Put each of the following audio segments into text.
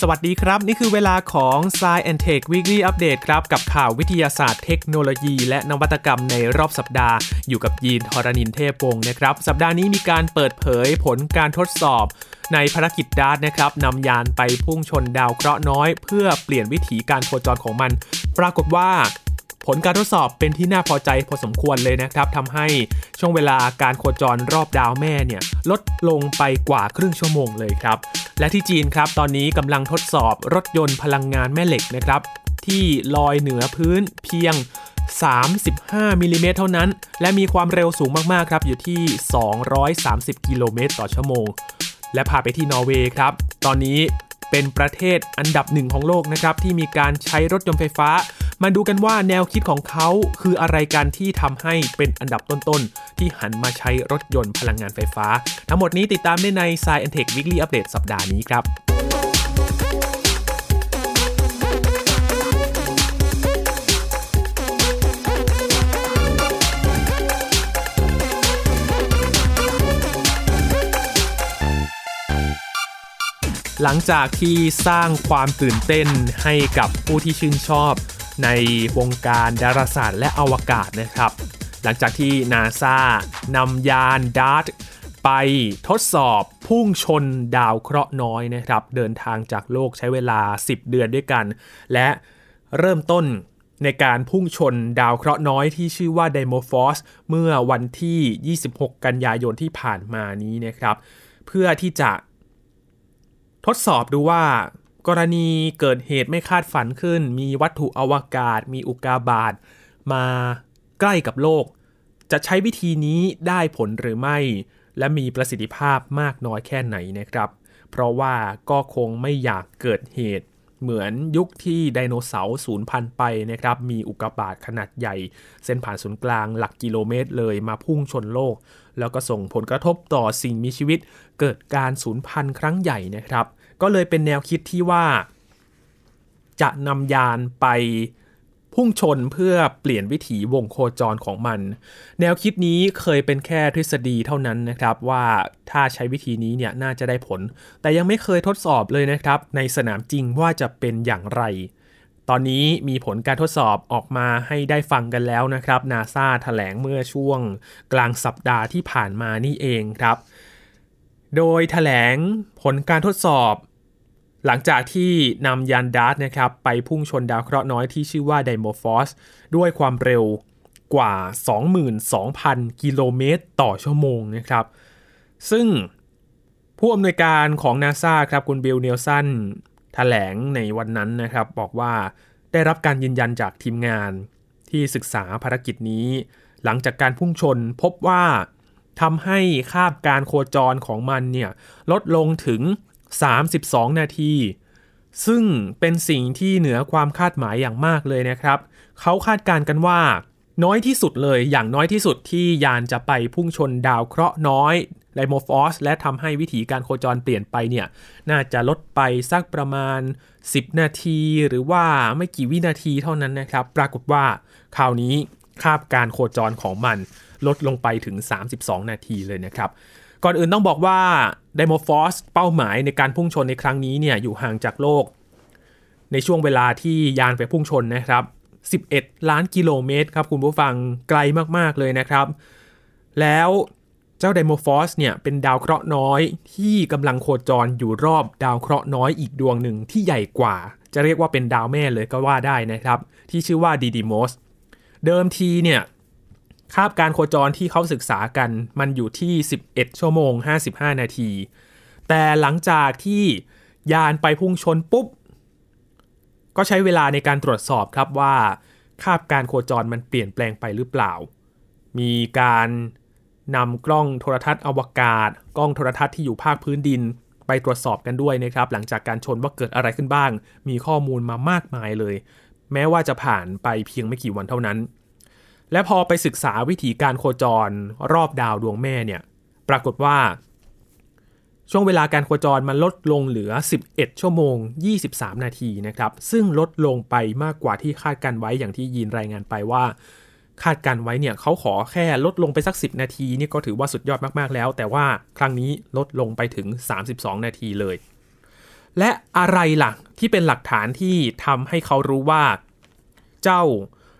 สวัสดีครับ นี่คือเวลาของ s ซ e and Tech Weekly Update ครับ กับข่าววิทยาศาสตร์เทคโนโลยี และนวัตกรรมในรอบสัปดาห์ อยู่กับยีนทรณินเทพวงศ์นะครับ สัปดาห์นี้มีการเปิดเผยผลการทดสอบ ในภารกิจดาร์ตนะครับนำยานไปพุ่งชนดาวเคราะห์น้อย เพื่อเปลี่ยนวิถีการโคจรของมัน ปรากฏว่าผลการทดสอบเป็นที่น่าพอใจพอสมควรเลยนะครับทำให้ช่วงเวลาการโคจรรอบดาวแม่เนี่ยลดลงไปกว่าครึ่งชั่วโมงเลยครับ และที่จีนครับตอนนี้กำลังทดสอบรถยนต์พลังงานแม่เหล็กนะครับ ที่ลอยเหนือพื้นเพียง 35มิลิเมตรเท่านั้น และมีความเร็วสูงมากๆครับอยู่ที่ 230 กิโลเมตรต่อชั่วโมง และพาไปที่นอร์เวย์ครับ ตอนนี้เป็นประเทศอันดับหนึ่งของโลกนะครับที่มีการใช้รถยนต์ไฟฟ้า มาดูกันว่าแนวคิดของเขาคืออะไรกันที่ทำให้เป็นอันดับต้นๆ ที่หันมาใช้รถยนต์พลังงานไฟฟ้า ทั้งหมดนี้ติดตามได้ใน Science Tech Weekly Update สัปดาห์นี้ครับหลังจากที่สร้างความตื่นเต้นให้กับผู้ที่ชื่นชอบ ในวงการดาราศาสตร์และอวกาศนะครับ หลังจากที่นาซานำยาน DART ไปทดสอบพุ่งชนดาวเคราะห์น้อยนะครับ เดินทางจากโลกใช้เวลา 10 เดือนด้วยกัน และเริ่มต้นในการพุ่งชนดาวเคราะห์น้อยที่ชื่อว่าไดโมฟอสเมื่อวันที่ 26 กันยายนที่ผ่านมานี้นะครับ เพื่อที่จะทดสอบดูว่า กรณีเกิดเหตุไม่คาดฝันขึ้น มีวัตถุอวกาศ มีอุกาบาตมาใกล้กับโลก จะใช้วิธีนี้ได้ผลหรือไม่ และมีประสิทธิภาพมากน้อยแค่ไหนนะครับ เพราะว่าก็คงไม่อยากเกิดเหตุ เหมือนยุคที่ไดโนเสาร์สูญพันธุ์ไปนะครับ มีอุกกาบาตขนาดใหญ่ เส้นผ่านศูนย์กลางหลักกิโลเมตรเลยมาพุ่งชนโลก แล้วก็ส่งผลกระทบต่อสิ่งมีชีวิต เกิดการสูญพันธุ์ครั้งใหญ่นะครับ ก็เลยเป็นแนวคิดที่ว่า จะนำยานไปพุ่งชนเพื่อเปลี่ยนวิถีวงโคจรของมัน แนวคิดนี้เคยเป็นแค่ทฤษฎีเท่านั้นนะครับว่าถ้าใช้วิธีนี้เนี่ยน่าจะได้ผล แต่ยังไม่เคยทดสอบเลยนะครับ ในสนามจริงว่าจะเป็นอย่างไร ตอนนี้มีผลการทดสอบออกมาให้ได้ฟังกันแล้วนะครับนาซาแถลงเมื่อช่วงกลางสัปดาห์ที่ผ่านมานี่เองครับ โดยถแถลงผลการทดสอบ หลังจากที่นำยาน DART นะครับไปพุ่งชนดาวเคราะห์น้อยที่ชื่อว่าไดโมฟอสด้วยความเร็วกว่า 22,000 กิโลเมตรต่อชั่วโมงนะครับ ซึ่งผู้อำนวยการของนาซาครับคุณบิลเนลสันแถลงในวันนั้นนะครับ บอกว่าได้รับการยืนยันจากทีมงานที่ศึกษาภารกิจนี้ หลังจากการพุ่งชนพบว่าทำให้คาบการโคจรของมันเนี่ยลดลงถึง 32 นาที ซึ่งเป็นสิ่งที่เหนือความคาดหมายอย่างมากเลยนะครับ เขาคาดการกันว่า น้อยที่สุดเลยอย่างน้อยที่สุดที่ยานจะไปพุ่งชนดาวเคราะห์น้อยไดโมฟอสและทำให้วิถีการโคจรเปลี่ยนไปเนี่ยน่าจะลดไปสักประมาณ 10 นาที หรือว่าไม่กี่วินาทีเท่านั้นนะครับ ปรากฏว่าคราวนี้คาบการโคจรของมันลดลงไปถึง 32 นาทีเลยนะครับ ก่อนอื่นต้องบอกว่าไดโมฟอสเป้าหมายในการพุ่งชนในครั้งนี้เนี่ยอยู่ห่างจากโลก ในช่วงเวลาที่ยานไปพุ่งชนนะครับ 11 ล้านกิโลเมตรครับคุณผู้ฟังไกลมากๆเลยนะครับ แล้วเจ้าไดโมฟอสเนี่ยเป็นดาวเคราะห์น้อยที่กำลังโคจรอยู่รอบดาวเคราะห์น้อยอีกดวงหนึ่งที่ใหญ่กว่า จะเรียกว่าเป็นดาวแม่เลยก็ว่าได้นะครับ ที่ชื่อว่าดีดีโมสเดิมทีเนี่ย คาบการโคจรที่เขาศึกษากันมันอยู่ที่ 11 ชั่วโมง 55 นาที แต่หลังจากที่ยานไปพุ่งชนปุ๊บ ก็ใช้เวลาในการตรวจสอบครับว่า คาบการโคจรมันเปลี่ยนแปลงไปหรือเปล่า มีการนำกล้องโทรทัศน์อวกาศ กล้องโทรทัศน์ที่อยู่ภาคพื้นดิน ไปตรวจสอบกันด้วยนะครับ หลังจากการชนว่าเกิดอะไรขึ้นบ้าง มีข้อมูลมามากมายเลย แม้ว่าจะผ่านไปเพียงไม่กี่วันเท่านั้น และพอไปศึกษาวิธีการโคจรรอบดาวดวงแม่เนี่ย ปรากฏว่า ช่วงเวลาการโคจรมันลดลงเหลือ 11 ชั่วโมง 23 นาทีนะครับ ซึ่งลดลงไปมากกว่าที่คาดการไว้อย่างที่ยีนรายงานไปว่า คาดการไว้เนี่ยเขาขอแค่ลดลงไปสัก 10 นาทีนี่ก็ถือว่าสุดยอดมากๆแล้ว แต่ว่าครั้งนี้ลดลงไปถึง 32 นาทีเลย และอะไรล่ะที่เป็นหลักฐานที่ทำให้เขารู้ว่า เจ้า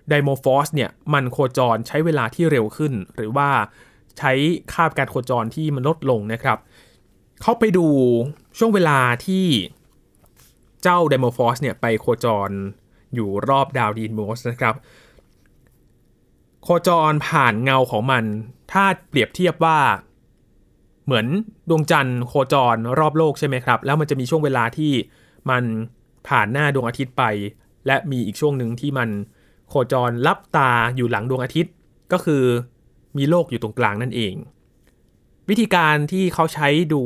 ไดโมฟอสเนี่ยมันโคจรใช้เวลาที่เร็วขึ้น หรือว่าใช้คาบการโคจรที่มันลดลงนะครับเขาไปดูช่วงเวลาที่เจ้าไดโมฟอสเนี่ยไปโคจรอยู่รอบดาวดีโมสนะครับ โคจรผ่านเงาของมัน ถ้าเปรียบเทียบว่าเหมือนดวงจันทร์โคจรรอบโลกใช่ไหมครับ แล้วมันจะมีช่วงเวลาที่มันผ่านหน้าดวงอาทิตย์ไป และมีอีกช่วงหนึ่งที่มัน โคจรลับตาอยู่หลังดวงอาทิตย์ ก็คือมีโลกอยู่ตรงกลางนั่นเอง วิธีการที่เขาใช้ดู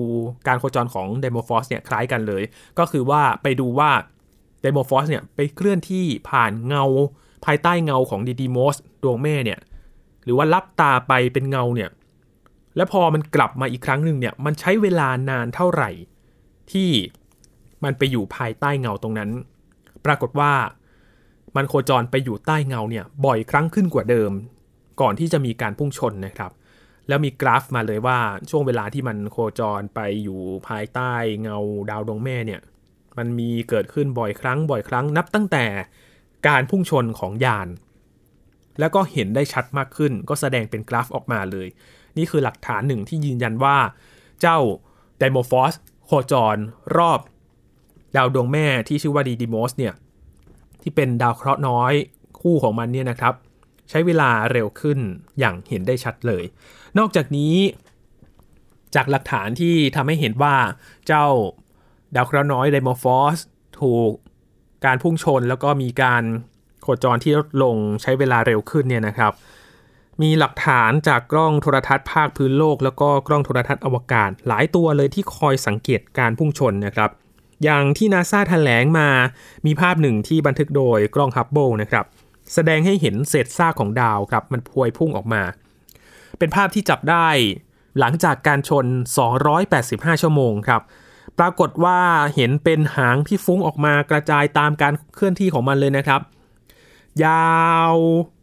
การโคจรของไดโมฟอสเนี่ยคล้ายกันเลย ก็คือว่าไปดูว่าไดโมฟอสเนี่ยไปเคลื่อนที่ผ่านเงาภายใต้เงาของดีดีโมสดวงแม่เนี่ยหรือว่าลับตาไปเป็นเงาเนี่ยและพอมันกลับมาอีกครั้งหนึ่งเนี่ยมันใช้เวลานานเท่าไหร่ ที่มันไปอยู่ภายใต้เงาตรงนั้น ปรากฏว่า มันโคจรไปอยู่ใต้เงาเนี่ยบ่อยครั้งขึ้นกว่าเดิม ก่อนที่จะมีการพุ่งชนนะครับ แล้วมีกราฟมาเลยว่าช่วงเวลาที่มันโคจรไปอยู่ภายใต้เงาดาวดวงแม่เนี่ยมันมีเกิดขึ้นบ่อยครั้งบ่อยครั้งนับตั้งแต่การพุ่งชนของยาน แล้วก็เห็นได้ชัดมากขึ้น ก็แสดงเป็นกราฟออกมาเลย นี่คือหลักฐานหนึ่งที่ยืนยันว่า เจ้าไดโมฟอสโคจรรอบ ดาวดวงแม่ที่ชื่อว่าดีดีโมสเนี่ย ที่เป็นดาวเคราะห์น้อยคู่ของมันเนี่ยนะครับ ใช้เวลาเร็วขึ้นอย่างเห็นได้ชัดเลย นอกจากนี้จากหลักฐานที่ทำให้เห็นว่าเจ้าดาวเคราะห์น้อยไดโมฟอสถูกการพุ่งชนแล้วก็มีการโคจรที่ลดลงใช้เวลาเร็วขึ้นเนี่ยนะครับ มีหลักฐานจากกล้องโทรทัศน์ภาคพื้นโลก แล้วก็กล้องโทรทัศน์อวกาศ หลายตัวเลยที่คอยสังเกตการพุ่งชนนะครับ อย่างที่นาซาแถลงมามีภาพหนึ่งที่บันทึกโดยกล้องฮับเบิลนะครับ แสดงให้เห็นเศษซากของดาวครับ มันพวยพุ่งออกมา เป็นภาพที่จับได้หลังจากการชน 285 ชั่วโมงครับ ปรากฏว่าเห็นเป็นหางที่ฟุ้งออกมากระจายตามการเคลื่อนที่ของมันเลยนะครับ ยาว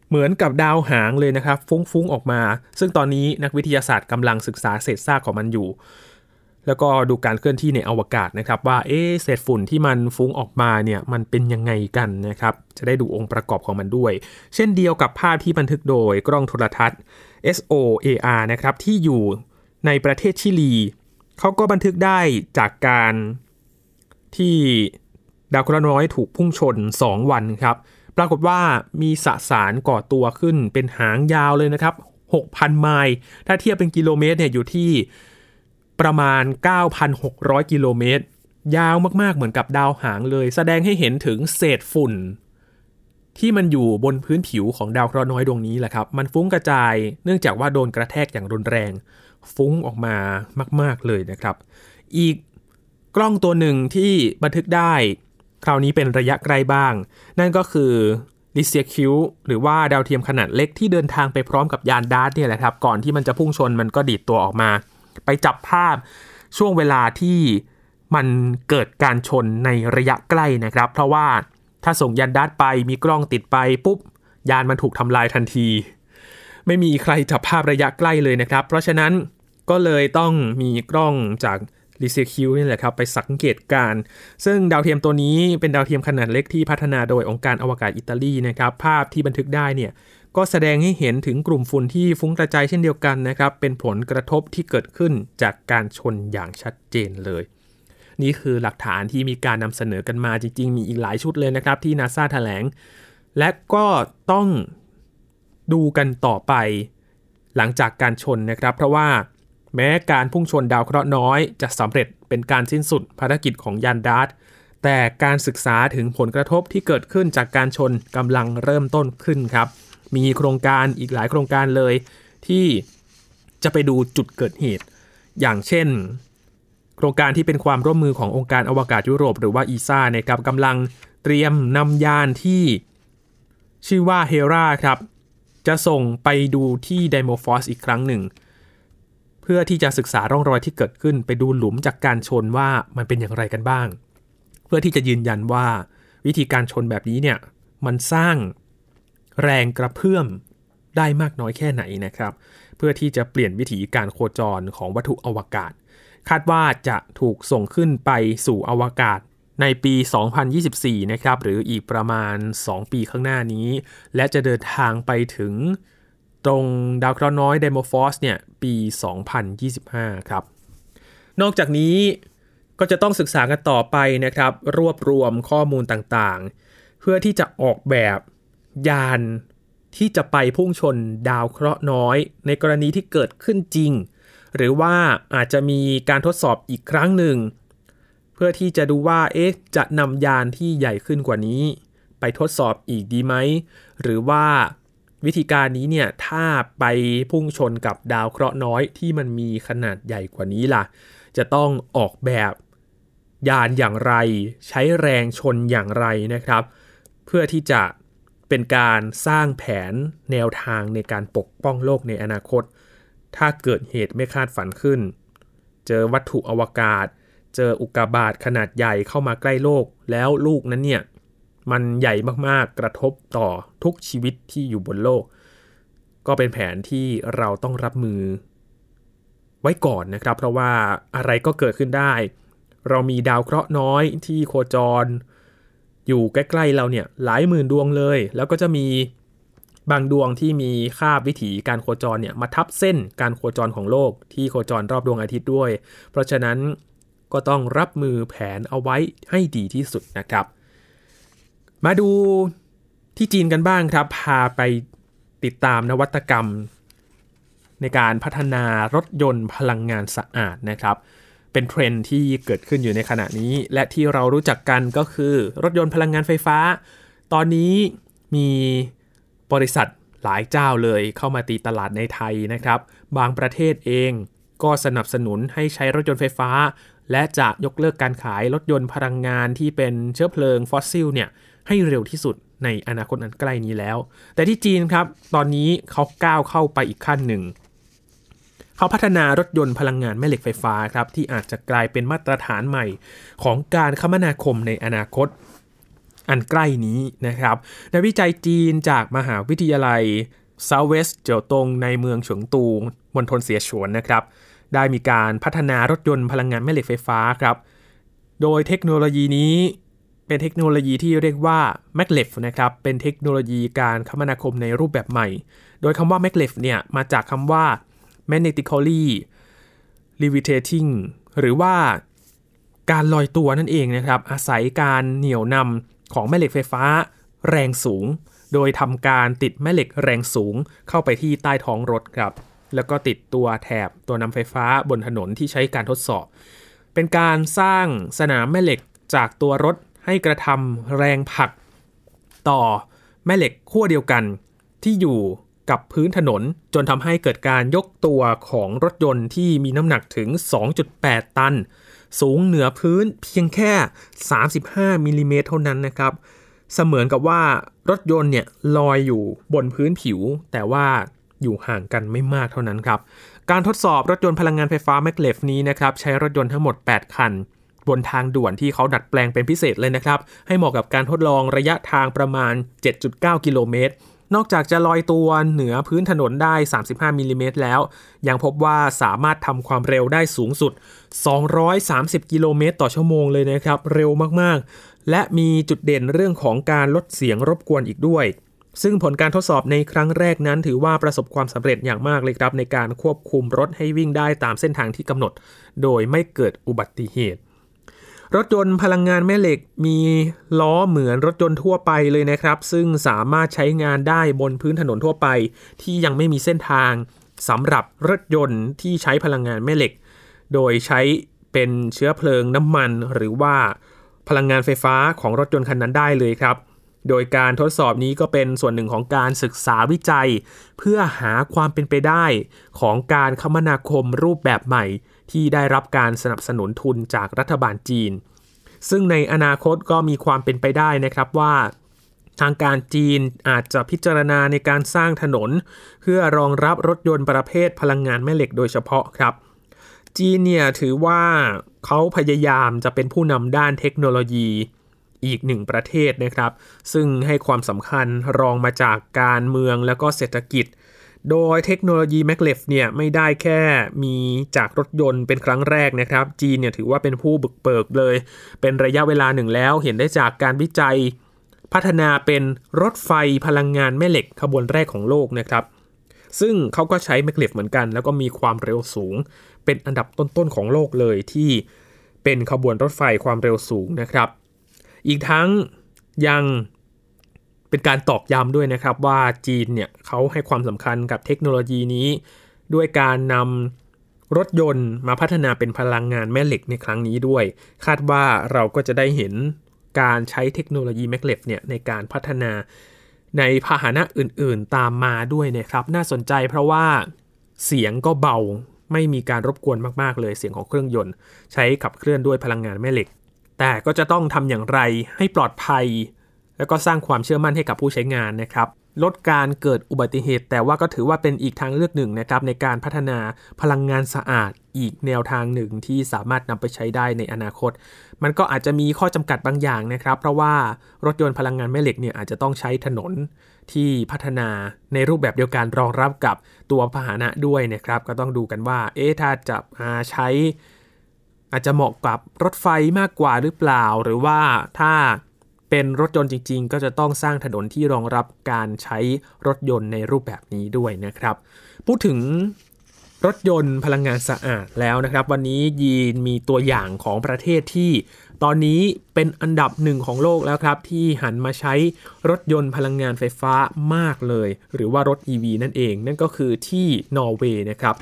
เหมือนกับดาวหางเลยนะครับ ฟุ้งๆออกมา ซึ่งตอนนี้นักวิทยาศาสตร์กำลังศึกษาเศษซากของมันอยู่ แล้วก็ดูการเคลื่อนที่ในอวกาศนะครับ ว่าเอ๊เศษฝุ่นที่มันฟุ้งออกมาเนี่ยมันเป็นยังไงกันนะครับ จะได้ดูองค์ประกอบของมันด้วย เช่นเดียวกับภาพที่บันทึกโดยกล้องโทรทัศน์ SOAR นะครับที่อยู่ในประเทศชิลีเขาก็บันทึกได้จากการที่ดาวเคราะห์น้อยถูกพุ่งชน 2 วันครับ ปรากฏว่ามีสสารก่อตัวขึ้นเป็นหางยาวเลยนะครับ 6,000 ไมล์ ถ้าเทียบเป็นกิโลเมตรเนี่ยอยู่ที่ ประมาณ 9,600 กิโลเมตร ยาวมากๆเหมือนกับดาวหางเลย แสดงให้เห็นถึงเศษฝุ่น ที่มันอยู่บนพื้นผิวของดาวเคราะห์น้อยดวงนี้แหละครับ มันฟุ้งกระจายเนื่องจากว่าโดนกระแทกอย่างรุนแรง ฟุ้งออกมามาก ๆเลยนะครับ อีกกล้องตัวหนึ่งที่บันทึกได้ คราวนี้เป็นระยะไกลบ้าง นั่นก็คือ LICIACube หรือว่าดาวเทียมขนาดเล็กที่เดินทางไปพร้อมกับยาน DART เนี่ยแหละครับ ก่อนที่มันจะพุ่งชนมันก็ดีดตัวออกมา ไปจับภาพช่วงเวลาที่มันเกิดการชนในระยะใกล้นะครับ เพราะว่าถ้าส่งยานดัดไปมีกล้องติดไปปุ๊บ ยานมันถูกทำลายทันที ไม่มีใครจับภาพระยะใกล้เลยนะครับ เพราะฉะนั้นก็เลยต้องมีกล้องจากลิเซียคิวนี่แหละครับไปสังเกตการ ซึ่งดาวเทียมตัวนี้เป็นดาวเทียมขนาดเล็กที่พัฒนาโดยองค์การอวกาศอิตาลีนะครับ ภาพที่บันทึกได้เนี่ย ก็แสดงให้เห็นถึงกลุ่มฝุ่นที่ฟุ้งกระจายเช่นเดียวกันนะครับ เป็นผลกระทบที่เกิดขึ้นจากการชนอย่างชัดเจนเลย นี่คือหลักฐานที่มีการนำเสนอกันมาจริง ๆ มีอีกหลายชุดเลยนะครับ ที่นาซาแถลง และก็ต้องดูกันต่อไป หลังจากการชนนะครับ เพราะว่าแม้การพุ่งชนดาวเคราะห์น้อยจะสำเร็จเป็นการสิ้นสุดภารกิจของยานดาร์ตแต่การศึกษาถึงผลกระทบที่เกิดขึ้นจากการชนกำลังเริ่มต้นขึ้นครับ มีโครงการอีกหลายโครงการเลยที่จะไปดูจุดเกิดเหตุ อย่างเช่น โครงการที่เป็นความร่วมมือขององค์การอวกาศยุโรป หรือว่าอีซ่านะครับกำลังเตรียมนำยานที่ชื่อว่าเฮราครับ จะส่งไปดูที่ไดโมฟอสอีกครั้งหนึ่ง เพื่อที่จะศึกษาร่องรอยที่เกิดขึ้นไปดูหลุมจากการชนว่ามันเป็นอย่างไรกันบ้าง เพื่อที่จะยืนยันว่าวิธีการชนแบบนี้เนี่ยมันสร้าง แรงกระเพื่อมได้มากน้อยแค่ไหนนะครับ เพื่อที่จะเปลี่ยนวิถีการโคจรของวัตถุอวกาศ คาดว่าจะถูกส่งขึ้นไปสู่อวกาศในปี 2024 นะครับ หรืออีกประมาณ 2 ปีข้างหน้านี้ และจะเดินทางไปถึงตรงดาวเคราะห์น้อยไดโมฟอสเนี่ย ปี 2025 ครับ นอกจากนี้ก็จะต้องศึกษากันต่อไปนะครับ รวบรวมข้อมูลต่างๆ เพื่อที่จะออกแบบ ยานที่จะไปพุ่งชนดาวเคราะห์น้อย ในกรณีที่เกิดขึ้นจริง หรือว่าอาจจะมีการทดสอบอีกครั้งหนึ่ง เพื่อที่จะดูว่าเอ๊ะจะนำยานที่ใหญ่ขึ้นกว่านี้ ไปทดสอบอีกดีไหม หรือว่าวิธีการนี้เนี่ยถ้าไปพุ่งชนกับดาวเคราะห์น้อยที่มันมีขนาดใหญ่กว่านี้ล่ะ จะต้องออกแบบยานอย่างไร ใช้แรงชนอย่างไรนะครับ เพื่อที่จะ เป็นการสร้างแผนแนวทางในการปกป้องโลกในอนาคต ถ้าเกิดเหตุไม่คาดฝันขึ้น เจอวัตถุอวกาศ เจออุกกาบาตขนาดใหญ่เข้ามาใกล้โลก แล้วลูกนั้นเนี่ย มันใหญ่มากๆ กระทบต่อทุกชีวิตที่อยู่บนโลก ก็เป็นแผนที่เราต้องรับมือ ไว้ก่อนนะครับ เพราะว่าอะไรก็เกิดขึ้นได้ เรามีดาวเคราะห์น้อยที่โคจร อยู่ใกล้ๆเราเนี่ยหลายหมื่นดวงเลย แล้วก็จะมีบางดวงที่มีคาบวิถีการโคจรเนี่ยมาทับเส้นการโคจรของโลกที่โคจรรอบดวงอาทิตย์ด้วย เพราะฉะนั้นก็ต้องรับมือแผนเอาไว้ให้ดีที่สุดนะครับ มาดูที่จีนกันบ้างครับ พาไปติดตามนวัตกรรม ในการพัฒนารถยนต์พลังงานสะอาดนะครับ เป็นเทรนที่เกิดขึ้นอยู่ในขณะนี้ และที่เรารู้จักกันก็คือ รถยนต์พลังงานไฟฟ้า ตอนนี้มีบริษัทหลายเจ้าเลยเข้ามาตีตลาดในไทยนะครับ บางประเทศเองก็สนับสนุนให้ใช้รถยนต์ไฟฟ้า และจะยกเลิกการขายรถยนต์พลังงานที่เป็นเชื้อเพลิงฟอสซิลเนี่ยให้เร็วที่สุดในอนาคตอันใกล้นี้แล้ว แต่ที่จีนครับ ตอนนี้เขาก้าวเข้าไปอีกขั้นหนึ่ง เขาพัฒนารถยนต์พลังงานแม่เหล็กไฟฟ้าครับที่อาจจะกลายเป็นมาตรฐานใหม่ของการคมนาคมในอนาคตอันใกล้นี้นะครับนักวิจัยจีนจากมหาวิทยาลัยเซาเวสเจียวตงในเมืองเฉิงตูมณฑลเสียฉวนนะครับ ได้มีการพัฒนารถยนต์พลังงานแม่เหล็กไฟฟ้าครับ โดยเทคโนโลยีนี้เป็นเทคโนโลยีที่เรียกว่า maglev นะครับ เป็นเทคโนโลยีการคมนาคมในรูปแบบใหม่ โดยคำว่า maglev เนี่ยมาจากคำว่า magnetically levitating หรือว่าการลอยตัวนั่นเองนะครับ อาศัยการเหนี่ยวนำของแม่เหล็กไฟฟ้าแรงสูง โดยทำการติดแม่เหล็กแรงสูงเข้าไปที่ใต้ท้องรถครับ แล้วก็ติดตัวแถบตัวนำไฟฟ้าบนถนนที่ใช้การทดสอบ เป็นการสร้างสนามแม่เหล็กจากตัวรถให้กระทำแรงผลักต่อแม่เหล็กขั้วเดียวกันที่อยู่ กับพื้นถนน จนทำให้เกิดการยกตัวของรถยนต์ที่มีน้ำหนักถึง 2.8 ตัน สูงเหนือพื้นเพียงแค่ 35มิลิเมตรเท่านั้นนะครับ เสมือนกับว่ารถยนต์เนี่ยลอยอยู่บนพื้นผิว แต่ว่าอยู่ห่างกันไม่มากเท่านั้นครับ การทดสอบรถยนต์พลังงานไฟฟ้า Maglev นี้นะครับใช้รถยนต์ทั้งหมด 8 คันบนทางด่วนที่เขาดัดแปลงเป็นพิเศษเลยนะครับ ให้เหมาะกับการทดลองระยะทางประมาณ 7.9 กิโลเมตร นอกจากจะลอยตัวเหนือพื้นถนนได้ 35มิลิเมตรแล้ว ยังพบว่าสามารถทำความเร็วได้สูงสุด 230 กิโลเมตรต่อชั่วโมงเลยนะครับ เร็วมากๆ และมีจุดเด่นเรื่องของการลดเสียงรบกวนอีกด้วย ซึ่งผลการทดสอบในครั้งแรกนั้นถือว่าประสบความสำเร็จอย่างมากเลยครับ ในการควบคุมรถให้วิ่งได้ตามเส้นทางที่กำหนด โดยไม่เกิดอุบัติเหตุ รถยนต์พลังงานแม่เหล็กมีล้อเหมือนรถยนต์ทั่วไปเลยนะครับ ซึ่งสามารถใช้งานได้บนพื้นถนนทั่วไป ที่ยังไม่มีเส้นทางสำหรับรถยนต์ที่ใช้พลังงานแม่เหล็ก โดยใช้เป็นเชื้อเพลิงน้ำมัน หรือว่าพลังงานไฟฟ้าของรถยนต์คันนั้นได้เลยครับ โดยการทดสอบนี้ก็เป็นส่วนหนึ่งของการศึกษาวิจัย เพื่อหาความเป็นไปได้ของการคมนาคมรูปแบบใหม่ ที่ได้รับการสนับสนุนทุนจากรัฐบาลจีน ซึ่งในอนาคตก็มีความเป็นไปได้นะครับว่า ทางการจีนอาจจะพิจารณาในการสร้างถนน เพื่อรองรับรถยนต์ประเภทพลังงานแม่เหล็กโดยเฉพาะครับ จีนเนี่ยถือว่าเขาพยายามจะเป็นผู้นำด้านเทคโนโลยีอีกหนึ่งประเทศนะครับ ซึ่งให้ความสำคัญรองมาจากการเมืองและก็เศรษฐกิจ โดยเทคโนโลยีแมกเลฟเนี่ยไม่ได้แค่มีจากรถยนต์เป็นครั้งแรกนะครับ จีนเนี่ยถือว่าเป็นผู้บุกเบิกเลย เป็นระยะเวลาหนึ่งแล้วเห็นได้จากการวิจัย พัฒนาเป็นรถไฟพลังงานแม่เหล็กขบวนแรกของโลกนะครับ ซึ่งเขาก็ใช้แมกเลฟเหมือนกัน แล้วก็มีความเร็วสูง เป็นอันดับต้นๆของโลกเลยที่เป็นขบวนรถไฟความเร็วสูงนะครับ อีกทั้งยัง เป็นการตอกย้ำด้วยนะครับว่าจีนเนี่ยเขาให้ความสำคัญกับเทคโนโลยีนี้ ด้วยการนำรถยนต์มาพัฒนาเป็นพลังงานแม่เหล็กในครั้งนี้ด้วย คาดว่าเราก็จะได้เห็นการใช้เทคโนโลยีแมกเหลฟเนี่ยในการพัฒนาในพาหนะอื่นๆตามมาด้วยนะครับ น่าสนใจเพราะว่าเสียงก็เบาไม่มีการรบกวนมากๆ เลยเสียงของเครื่องยนต์ ใช้ขับเคลื่อนด้วยพลังงานแม่เหล็ก แต่ก็จะต้องทำอย่างไรให้ปลอดภัย แล้วก็สร้างความเชื่อมั่นให้กับผู้ใช้งานนะครับลดการเกิดอุบัติเหตุ แต่ว่าก็ถือว่าเป็นอีกทางเลือกหนึ่งนะครับในการพัฒนาพลังงานสะอาดอีกแนวทางหนึ่งที่สามารถนำไปใช้ได้ในอนาคต มันก็อาจจะมีข้อจำกัดบางอย่างนะครับ เพราะว่ารถยนต์พลังงานแม่เหล็กเนี่ยอาจจะต้องใช้ถนนที่พัฒนาในรูปแบบเดียวกันรองรับกับตัวพาหนะด้วยนะครับ ก็ต้องดูกันว่าเอ๊ะถ้าจะใช้ อาจจะเหมาะกับรถไฟมากกว่าหรือเปล่า หรือว่าถ้า เป็นรถยนต์จริง ๆ ก็จะต้องสร้างถนนที่รองรับการใช้รถยนต์ในรูปแบบนี้ด้วยนะครับ พูดถึงรถยนต์พลังงานสะอาดแล้วนะครับ วันนี้ยีนมีตัวอย่างของประเทศที่ ตอนนี้เป็นอันดับหนึ่งของโลกแล้วครับ ที่หันมาใช้รถยนต์พลังงานไฟฟ้ามากเลย หรือว่ารถ EV นั่นเอง นั่นก็คือที่นอร์เวย์นะครับ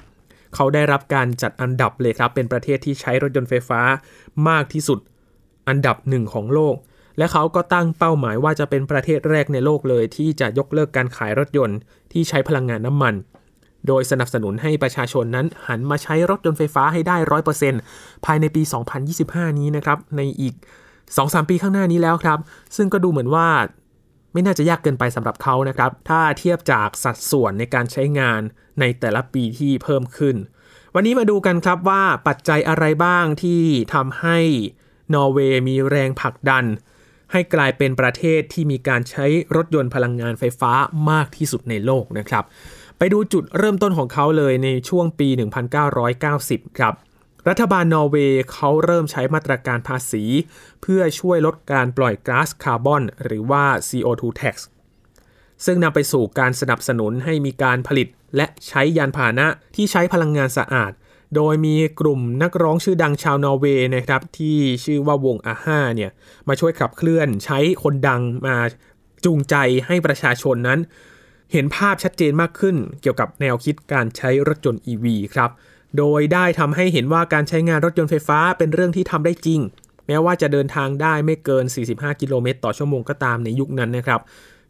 เขาได้รับการจัดอันดับเลยครับ เป็นประเทศที่ใช้รถยนต์ไฟฟ้ามากที่สุดอันดับหนึ่งของโลก และเขาก็ตั้งเป้าหมายว่าจะเป็นประเทศแรกในโลกเลย ที่จะยกเลิกการขายรถยนต์ที่ใช้พลังงานน้ำมัน โดยสนับสนุนให้ประชาชนนั้นหันมาใช้รถยนต์ไฟฟ้าให้ได้ร้อยเปอร์เซ็นต์ภายในปี 2025 นี้นะครับ ในอีก 2-3 ปีข้างหน้านี้แล้วครับ ซึ่งก็ดูเหมือนว่าไม่น่าจะยากเกินไปสำหรับเขานะครับ ถ้าเทียบจากสัดส่วนในการใช้งานในแต่ละปีที่เพิ่มขึ้น วันนี้มาดูกันครับว่าปัจจัยอะไรบ้างที่ทำให้นอร์เวย์มีแรงผลักดัน ให้กลายเป็นประเทศที่มีการใช้รถยนต์พลังงานไฟฟ้ามากที่สุดในโลกนะครับ ไปดูจุดเริ่มต้นของเขาเลยในช่วงปี 1990 ครับ รัฐบาลนอร์เวย์เขาเริ่มใช้มาตรการภาษี เพื่อช่วยลดการปล่อยก๊าซคาร์บอนหรือว่า CO2 tax ซึ่งนำไปสู่การสนับสนุนให้มีการผลิตและใช้ยานพาหนะที่ใช้พลังงานสะอาด โดยมีกลุ่มนักร้องชื่อดังชาวนอร์เวย์นะครับที่ชื่อว่าวงอาห้าเนี่ยมาช่วยขับเคลื่อนใช้คนดังมาจูงใจให้ประชาชนนั้น เห็นภาพชัดเจนมากขึ้นเกี่ยวกับแนวคิดการใช้รถยนต์ EV ครับโดยได้ทำให้เห็นว่าการใช้งานรถยนต์ไฟฟ้าเป็นเรื่องที่ทำได้จริง แม้ว่าจะเดินทางได้ไม่เกิน 45 กิโลเมตรต่อชั่วโมงก็ตามในยุคนั้นนะครับ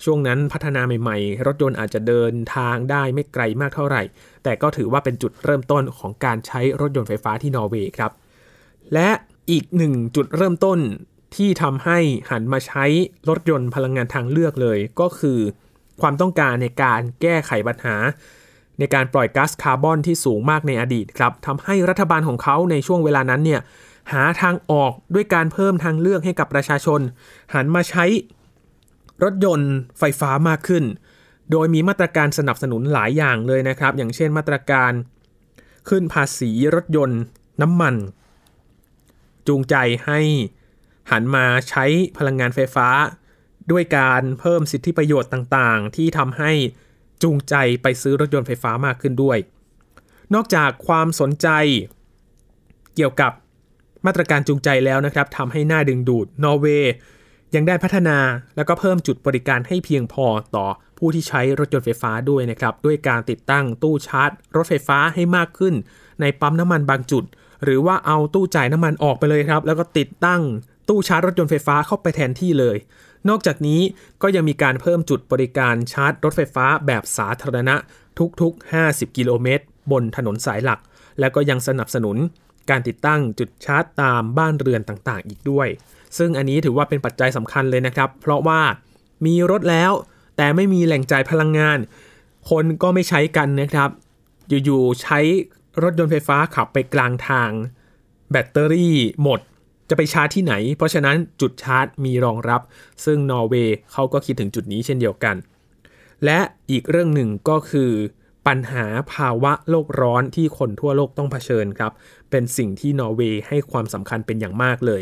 ช่วงนั้นพัฒนาใหม่ๆ รถยนต์อาจจะเดินทางได้ไม่ไกลมากเท่าไหร่ แต่ก็ถือว่าเป็นจุดเริ่มต้นของการใช้รถยนต์ไฟฟ้าที่นอร์เวย์ครับ และอีกหนึ่งจุดเริ่มต้นที่ทำให้หันมาใช้รถยนต์พลังงานทางเลือกเลย ก็คือความต้องการในการแก้ไขปัญหา ในการปล่อยก๊าซคาร์บอนที่สูงมากในอดีตครับทำให้รัฐบาลของเขาในช่วงเวลานั้นเนี่ยหาทางออกด้วยการเพิ่มทางเลือกให้กับประชาชน หันมาใช้ รถยนต์ไฟฟ้ามากขึ้น โดยมีมาตรการสนับสนุนหลายอย่างเลยนะครับ อย่างเช่นมาตรการขึ้นภาษีรถยนต์น้ำมัน จูงใจให้หันมาใช้พลังงานไฟฟ้า ด้วยการเพิ่มสิทธิประโยชน์ต่างๆ ที่ทำให้จูงใจไปซื้อรถยนต์ไฟฟ้ามากขึ้นด้วย นอกจากความสนใจเกี่ยวกับมาตรการจูงใจแล้วนะครับทำให้หน้าดึงดูด นอร์เวย์ ยังได้พัฒนาแล้วก็เพิ่มจุดบริการให้เพียงพอต่อผู้ที่ใช้รถยนต์ไฟฟ้าด้วยนะครับ ด้วยการติดตั้งตู้ชาร์จ รถไฟฟ้าให้มากขึ้น ในปั๊มน้ำมันบางจุด หรือว่าเอาตู้จ่ายน้ำมันออกไปเลยครับ แล้วก็ติดตั้งตู้ชาร์จรถยนต์ไฟฟ้าเข้าไปแทนที่เลย นอกจากนี้ก็ยังมีการเพิ่มจุดบริการชาร์จรถไฟฟ้าแบบสาธารณะทุกๆ 50 กิโลเมตร บนถนนสายหลัก และก็ยังสนับสนุนการติดตั้งจุดชาร์จตามบ้านเรือนต่างๆ อีกด้วย ซึ่งอันนี้ถือว่าเป็นปัจจัยสำคัญเลยนะครับ เพราะว่ามีรถแล้ว แต่ไม่มีแหล่งจ่ายพลังงาน คนก็ไม่ใช้กันนะครับ อยู่ๆใช้รถยนต์ไฟฟ้าขับไปกลางทาง แบตเตอรี่หมดจะไปชาร์จที่ไหน เพราะฉะนั้นจุดชาร์จมีรองรับ ซึ่งนอร์เวย์เขาก็คิดถึงจุดนี้เช่นเดียวกัน และอีกเรื่องหนึ่งก็คือ ปัญหาภาวะโลกร้อนที่คนทั่วโลกต้องเผชิญครับ เป็นสิ่งที่นอร์เวย์ให้ความสำคัญเป็นอย่างมากเลย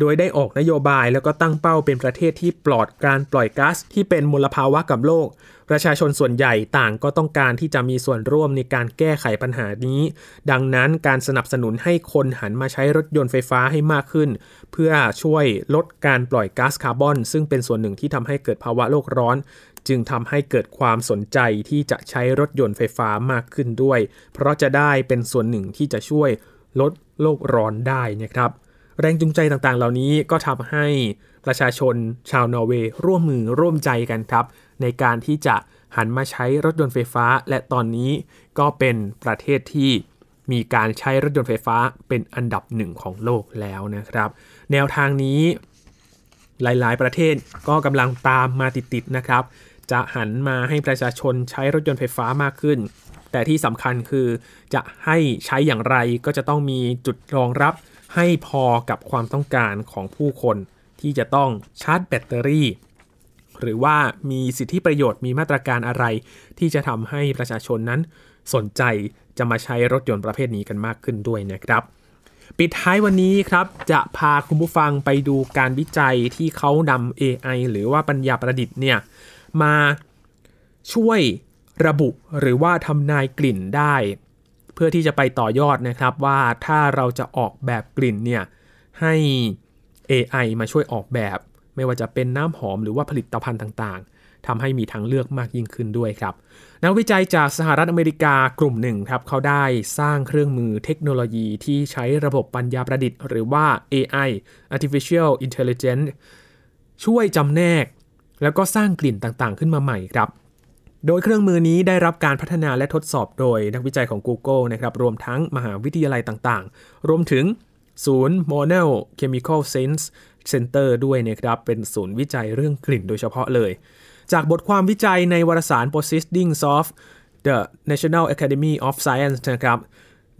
โดยได้ออกนโยบายแล้วก็ตั้งเป้าเป็นประเทศที่ปลอดการปล่อยก๊าซที่เป็นมลภาวะกับโลก ประชาชนส่วนใหญ่ต่างก็ต้องการที่จะมีส่วนร่วมในการแก้ไขปัญหานี้ ดังนั้นการสนับสนุนให้คนหันมาใช้รถยนต์ไฟฟ้าให้มากขึ้น เพื่อช่วยลดการปล่อยก๊าซคาร์บอน ซึ่งเป็นส่วนหนึ่งที่ทำให้เกิดภาวะโลกร้อน จึงทำให้เกิดความสนใจที่จะใช้รถยนต์ไฟฟ้ามากขึ้นด้วย เพราะจะได้เป็นส่วนหนึ่งที่จะช่วยลดโลกร้อนได้นะครับ แรงจูงใจต่างๆ เหล่านี้ก็ทำให้ประชาชนชาวนอร์เวย์ร่วมมือร่วมใจกันครับ ในการที่จะหันมาใช้รถยนต์ไฟฟ้า และตอนนี้ก็เป็นประเทศที่มีการใช้รถยนต์ไฟฟ้าเป็นอันดับหนึ่งของโลกแล้วนะครับ แนวทางนี้หลาย ๆ ประเทศก็กำลังตามมาติด ๆ นะครับ จะหันมาให้ประชาชนใช้รถยนต์ไฟฟ้ามากขึ้น แต่ที่สำคัญคือจะให้ใช้อย่างไรก็จะต้องมีจุดรองรับให้พอกับความต้องการของผู้คนที่จะต้องชาร์จแบตเตอรี่ หรือว่ามีสิทธิประโยชน์มีมาตรการอะไร ที่จะทำให้ประชาชนนั้น สนใจจะมาใช้รถยนต์ประเภทนี้กันมากขึ้นด้วยนะครับ ปิดท้ายวันนี้ครับ จะพาคุณผู้ฟังไปดูการวิจัยที่เขานำ AI หรือว่าปัญญาประดิษฐ์เนี่ย มาช่วยระบุหรือว่าทำนายกลิ่นได้ เพื่อที่จะไปต่อยอดนะครับว่าถ้าเราจะออกแบบกลิ่นเนี่ยให้ AI มาช่วยออกแบบ ไม่ว่าจะเป็นน้ำหอมหรือว่าผลิตภัณฑ์ต่างๆทำให้มีทางเลือกมากยิ่งขึ้นด้วยครับ นักวิจัยจากสหรัฐอเมริกากลุ่มหนึ่งครับเขาได้สร้างเครื่องมือเทคโนโลยีที่ใช้ระบบปัญญาประดิษฐ์ หรือว่า AI artificial intelligence ช่วยจำแนก แล้วก็สร้างกลิ่นต่างๆ ขึ้นมาใหม่ครับ โดยเครื่องมือนี้ได้รับการพัฒนาและทดสอบโดยนักวิจัยของ Google นะครับรวมทั้งมหาวิทยาลัยต่างๆ รวมถึงศูนย์ Monel Chemical Sense Center ด้วยนะครับเป็นศูนย์วิจัยเรื่องกลิ่นโดยเฉพาะเลย จากบทความวิจัยในวารสาร Proceedings of the National Academy of Science นะครับ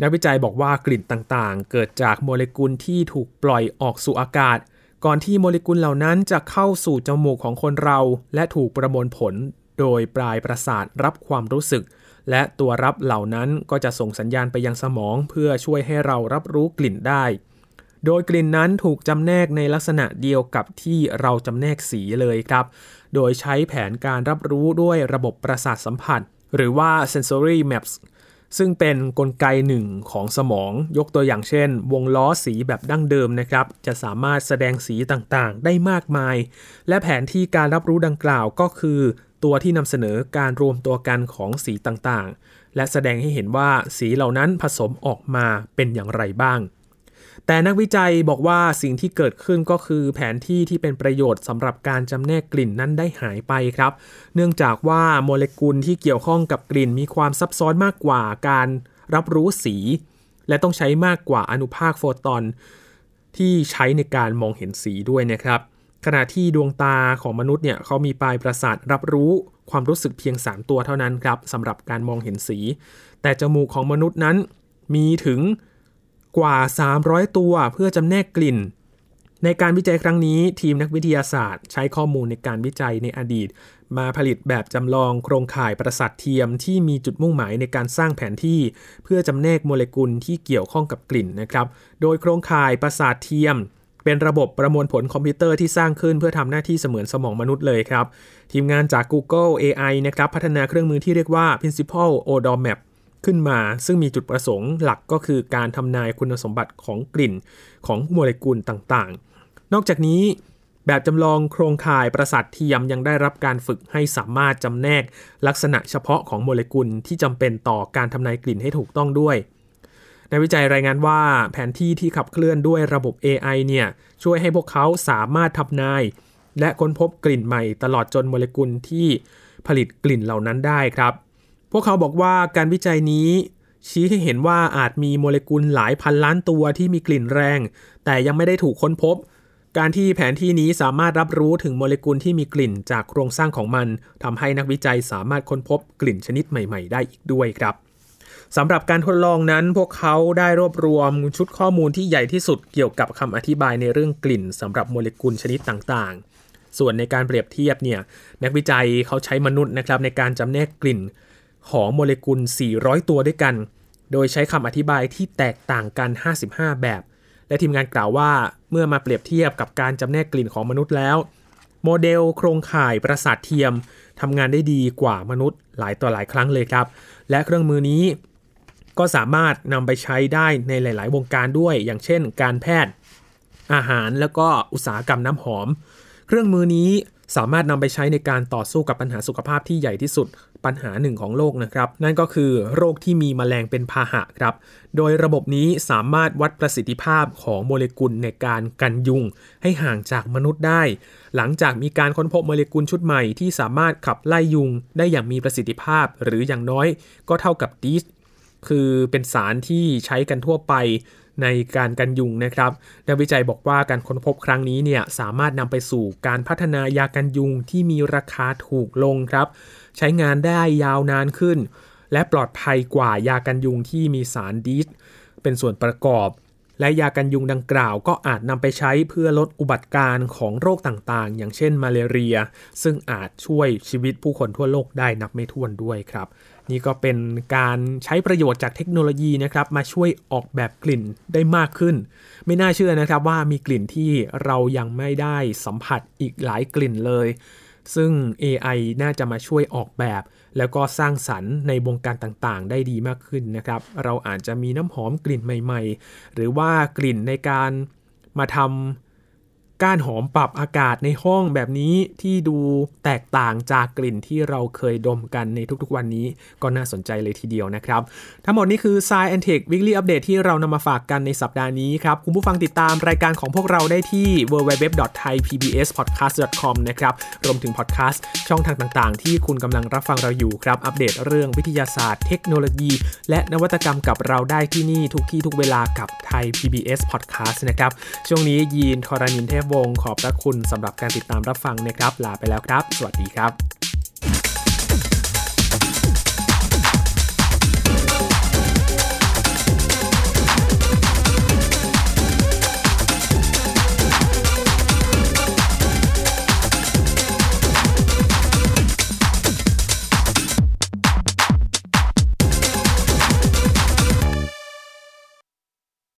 นักวิจัยบอกว่ากลิ่นต่างๆ เกิดจากโมเลกุลที่ถูกปล่อยออกสู่อากาศ ก่อนที่โมเลกุลเหล่านั้นจะเข้าสู่จมูกของคนเรา และถูกประมวลผลโดยปลายประสาทรับความรู้สึก และตัวรับเหล่านั้นก็จะส่งสัญญาณไปยังสมอง เพื่อช่วยให้เรารับรู้กลิ่นได้ โดยกลิ่นนั้นถูกจำแนกในลักษณะเดียวกับที่เราจำแนกสีเลยครับ โดยใช้แผนการรับรู้ด้วยระบบประสาทสัมผัส หรือว่า sensory maps ซึ่งเป็นนกลไกหนึ่งของสมองยกตัวอย่างเช่น วงล้อสีแบบดั้งเดิมนะครับ จะสามารถแสดงสีต่างๆ ได้มากมาย และแผนที่การรับรู้ดังกล่าวก็คือ ตัวที่นำเสนอการรวมตัวกันของสีต่างๆ และแสดงให้เห็นว่าสีเหล่านั้นผสมออกมาเป็นอย่างไรบ้าง แต่นักวิจัยบอกว่าสิ่งที่เกิดขึ้นก็คือแผนที่ที่เป็นประโยชน์สำหรับการจำแนกกลิ่นนั้นได้หายไปครับ เนื่องจากว่าโมเลกุลที่เกี่ยวข้องกับกลิ่นมีความซับซ้อนมากกว่าการรับรู้สี และต้องใช้มากกว่าอนุภาคโฟตอนที่ใช้ในการมองเห็นสีด้วยนะครับ ขณะที่ดวงตาของมนุษย์เนี่ยเขามีปลายประสาทรับรู้ความรู้สึกเพียง 3 ตัวเท่านั้นครับสำหรับการมองเห็นสี แต่จมูกของมนุษย์นั้นมีถึง กว่า 300 ตัวเพื่อจำแนกกลิ่น ในการวิจัยครั้งนี้ ทีมนักวิทยาศาสตร์ ใช้ข้อมูลในการวิจัยในอดีต มาผลิตแบบจำลองโครงข่ายประสาทเทียมที่มีจุดมุ่งหมายในการสร้างแผนที่ เพื่อจำแนกโมเลกุลที่เกี่ยวข้องกับกลิ่นนะครับ โดยโครงข่ายประสาทเทียมเป็นระบบประมวลผลคอมพิวเตอร์ที่สร้างขึ้นเพื่อทำหน้าที่เสมือนสมองมนุษย์เลยครับ ทีมงานจาก Google AI นะครับ พัฒนาเครื่องมือที่เรียกว่า Principal Odor Map ขึ้นมา ซึ่งมีจุดประสงค์หลักก็คือการทำนายคุณสมบัติของกลิ่นของโมเลกุลต่างๆ นอกจากนี้แบบจำลองโครงข่ายประสาทเทียมยังได้รับการฝึกให้สามารถจำแนกลักษณะเฉพาะของโมเลกุลที่จำเป็นต่อการทำนายกลิ่นให้ถูกต้องด้วยในวิจัยรายงานว่าแผนที่ที่ขับเคลื่อนด้วยระบบ AI เนี่ยช่วยให้พวกเขาสามารถทำนาย และค้นพบกลิ่นใหม่ตลอดจนโมเลกุลที่ผลิตกลิ่นเหล่านั้นได้ครับ พวกเขาบอกว่าการวิจัยนี้ ชี้ให้เห็นว่าอาจมีโมเลกุลหลายพันล้านตัวที่มีกลิ่นแรง แต่ยังไม่ได้ถูกค้นพบ การที่แผนที่นี้สามารถรับรู้ถึงโมเลกุลที่มีกลิ่นจากโครงสร้างของมันทำให้นักวิจัยสามารถค้นพบกลิ่นชนิดใหม่ ๆ ได้อีกด้วยครับสำหรับการทดลองนั้นพวกเขาได้รวบรวมชุดข้อมูลที่ใหญ่ที่สุดเกี่ยวกับคำอธิบายในเรื่องกลิ่นสำหรับโมเลกุลชนิดต่างๆ ส่วนในการเปรียบเทียบเนี่ยนักวิจัยเขาใช้มนุษย์นะครับในการจำแนกกลิ่น ของโมเลกุล 400 ตัวด้วยกัน โดยใช้คำอธิบายที่แตกต่างกัน 55 แบบ และทีมงานกล่าวว่าเมื่อมาเปรียบเทียบกับการจำแนกกลิ่นของมนุษย์แล้ว โมเดลโครงข่ายประสาทเทียมทำงานได้ดีกว่ามนุษย์หลายต่อหลายครั้งเลยครับ และเครื่องมือนี้ก็สามารถนำไปใช้ได้ในหลาย ๆ วงการด้วย อย่างเช่น การแพทย์ อาหารแล้วก็อุตสาหกรรมน้ำหอม เครื่องมือนี้ สามารถนำไปใช้ในการต่อสู้กับปัญหาสุขภาพที่ใหญ่ที่สุดปัญหาหนึ่งของโลกนะครับ นั่นก็คือโรคที่มีมแมลงเป็นพาหะครับ โดยระบบนี้สามารถวัดประสิทธิภาพของโมเลกุลในการกันยุง ให้ห่างจากมนุษย์ได้ หลังจากมีการค้นพบโมเลกุลชุดใหม่ที่สามารถขับไล่ยุงได้อย่างมีประสิทธิภาพ หรืออย่างน้อยก็เท่ากับดีสคือเป็นสารที่ใช้กันทั่วไป ในการกันยุงนะครับนักวิจัยบอกว่าการค้นพบครั้งนี้เนี่ยสามารถนำไปสู่การพัฒนายากันยุงที่มีราคาถูกลงครับ ใช้งานได้ยาวนานขึ้น และปลอดภัยกว่ายากันยุงที่มีสารดีสเป็นส่วนประกอบ และยากันยุงดังกล่าวก็อาจนำไปใช้เพื่อลดอุบัติการของโรคต่างๆ อย่างเช่นมาเลเรีย ซึ่งอาจช่วยชีวิตผู้คนทั่วโลกได้นับไม่ถ้วนด้วยครับ นี่ก็เป็นการใช้ประโยชน์จากเทคโนโลยีนะครับมาช่วยออกแบบกลิ่นได้มากขึ้น ไม่น่าเชื่อนะครับว่ามีกลิ่นที่เรายังไม่ได้สัมผัสอีกหลายกลิ่นเลย ซึ่ง AI น่าจะมาช่วยออกแบบ แล้วก็สร้างสรรค์ในวงการต่างๆ ได้ดีมากขึ้นนะครับ เราอาจจะมีน้ำหอมกลิ่นใหม่ ๆ หรือว่ากลิ่นในการมาทำ ก้านหอมปรับอากาศในห้องแบบนี้ที่ดูแตกต่างจากกลิ่นที่เราเคยดมกันในทุกๆวันนี้ก็น่าสนใจเลยทีเดียวนะครับ ทั้งหมดนี้คือ Science and Tech Weekly Update ที่เรานำมาฝากกันในสัปดาห์นี้ครับ คุณผู้ฟังติดตามรายการของพวกเราได้ที่ www.thaipbspodcast.com นะครับรวมถึงพอดแคสต์ช่องทางต่างๆ ที่คุณกำลังรับฟังเราอยู่ครับ อัปเดตเรื่องวิทยาศาสตร์ เทคโนโลยี และนวัตกรรมกับเราได้ที่นี่ทุกที่ทุกเวลากับไทย PBS Podcast นะครับช่วงนี้ยีนทรานินเทพวงศ์ขอบพระคุณสำหรับการติดตามรับฟังนะครับ ลาไปแล้วครับ สวัสดีครับ